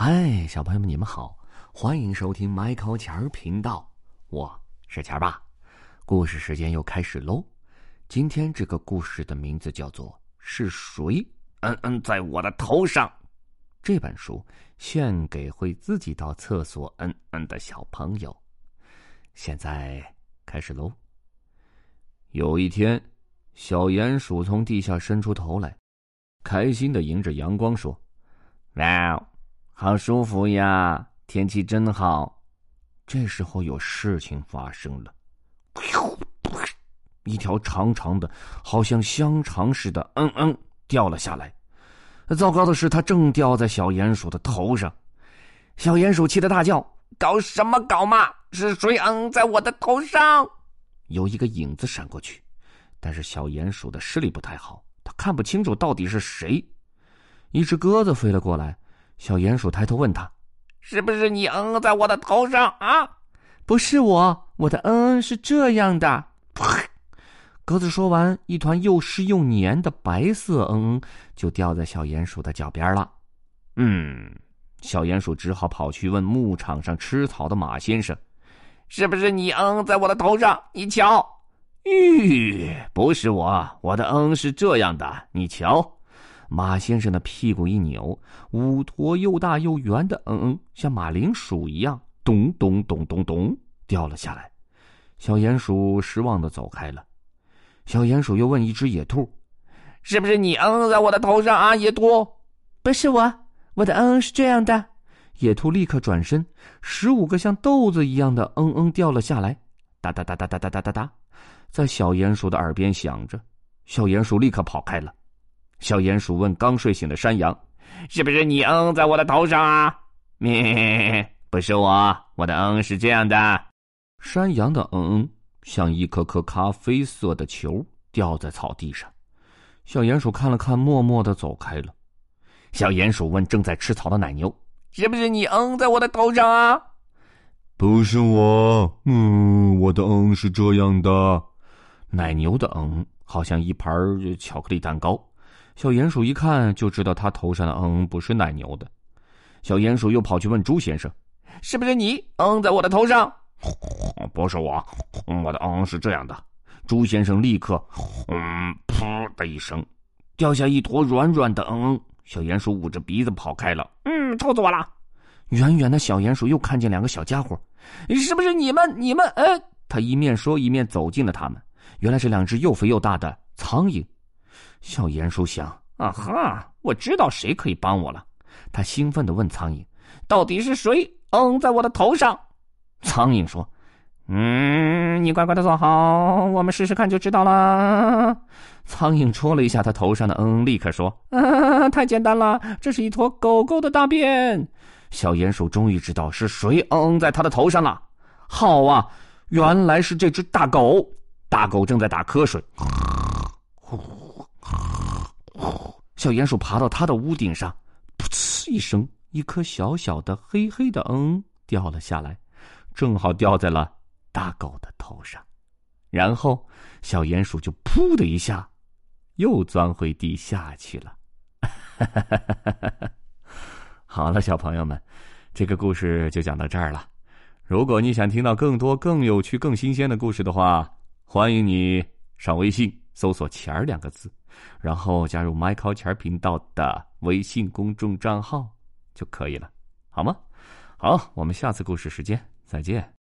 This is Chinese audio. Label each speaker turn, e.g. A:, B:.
A: 嗨，小朋友们，你们好，欢迎收听麦考钱儿频道，我是钱儿爸。故事时间又开始喽。今天这个故事的名字叫做《是谁嗯嗯在我的头上》。这本书献给会自己到厕所嗯嗯的小朋友。现在开始喽。有一天，小鼹鼠从地下伸出头来，开心的迎着阳光说：“哇！”好舒服呀，天气真好。这时候有事情发生了，一条长长的、好像香肠似的“嗯嗯”掉了下来。糟糕的是，它正掉在小鼹鼠的头上。小鼹鼠气得大叫：“搞什么搞嘛！是谁嗯在我的头上？”有一个影子闪过去，但是小鼹鼠的视力不太好，它看不清楚到底是谁。一只鸽子飞了过来。小鼹鼠抬头问他：“
B: 是不是你嗯在我的头上啊？”“
C: 不是我，我的嗯是这样的。”
A: 鸽子说完，一团又湿又黏的白色嗯嗯就掉在小鼹鼠的脚边了。嗯，小鼹鼠只好跑去问牧场上吃草的马先生：“
B: 是不是你嗯在我的头上？你瞧。”“
A: 吁，不是我，我的嗯是这样的，你瞧。”马先生的屁股一扭，五坨又大又圆的嗯嗯，像马铃薯一样，咚咚咚咚咚掉了下来。小鼹鼠失望的走开了。小鼹鼠又问一只野兔：“
B: 是不是你嗯嗯在我的头上啊？”野兔：“
C: 不是我，我的嗯是这样的。”
A: 野兔立刻转身，十五个像豆子一样的嗯嗯掉了下来，哒哒哒哒哒哒哒哒哒，在小鼹鼠的耳边响着。小鼹鼠立刻跑开了。小鼹鼠问刚睡醒的山羊：“
B: 是不是你嗯在我的头上啊？”“
A: 咩，不是我，我的嗯是这样的。”山羊的嗯嗯像一颗颗咖啡色的球掉在草地上。小鼹鼠看了看，默默的走开了。小鼹鼠问正在吃草的奶牛：“
B: 是不是你嗯在我的头上啊？”“
D: 不是我，嗯，我的嗯是这样的。”
A: 奶牛的嗯好像一盘巧克力蛋糕。小鼹鼠一看就知道，他头上的嗯不是奶牛的。小鼹鼠又跑去问猪先生：“
B: 是不是你嗯在我的头上？”“
D: 不是我，我的嗯是这样的。”
A: 猪先生立刻“嗯噗”的一声，掉下一坨软软的嗯。小鼹鼠捂着鼻子跑开了。
B: 嗯，臭死我了！
A: 远远的小鼹鼠又看见两个小家伙，“
B: 是不是你们？你们？”哎，
A: 他一面说一面走近了他们。原来是两只又肥又大的苍蝇。小鼹鼠想：“啊哈，我知道谁可以帮我了。”他兴奋地问苍蝇：“
B: 到底是谁嗯在我的头上？”
A: 苍蝇说：“
C: 嗯，你乖乖的坐好，我们试试看就知道了。”
A: 苍蝇戳了一下他头上的嗯，立刻说：“
C: 啊，太简单了，这是一坨狗狗的大便。”
A: 小鼹鼠终于知道是谁嗯在他的头上了。好啊，原来是这只大狗。大狗正在打瞌睡。呼呼小鼹鼠爬到他的屋顶上，噗呲一声，一颗小小的黑黑的嗯掉了下来，正好掉在了大狗的头上。然后小鼹鼠就噗的一下，又钻回地下去了。好了，小朋友们，这个故事就讲到这儿了。如果你想听到更多、更有趣、更新鲜的故事的话，欢迎你上微信搜索“钱儿”两个字。然后加入 “Michael 钱频道的微信公众账号就可以了，好吗？好，我们下次故事时间再见。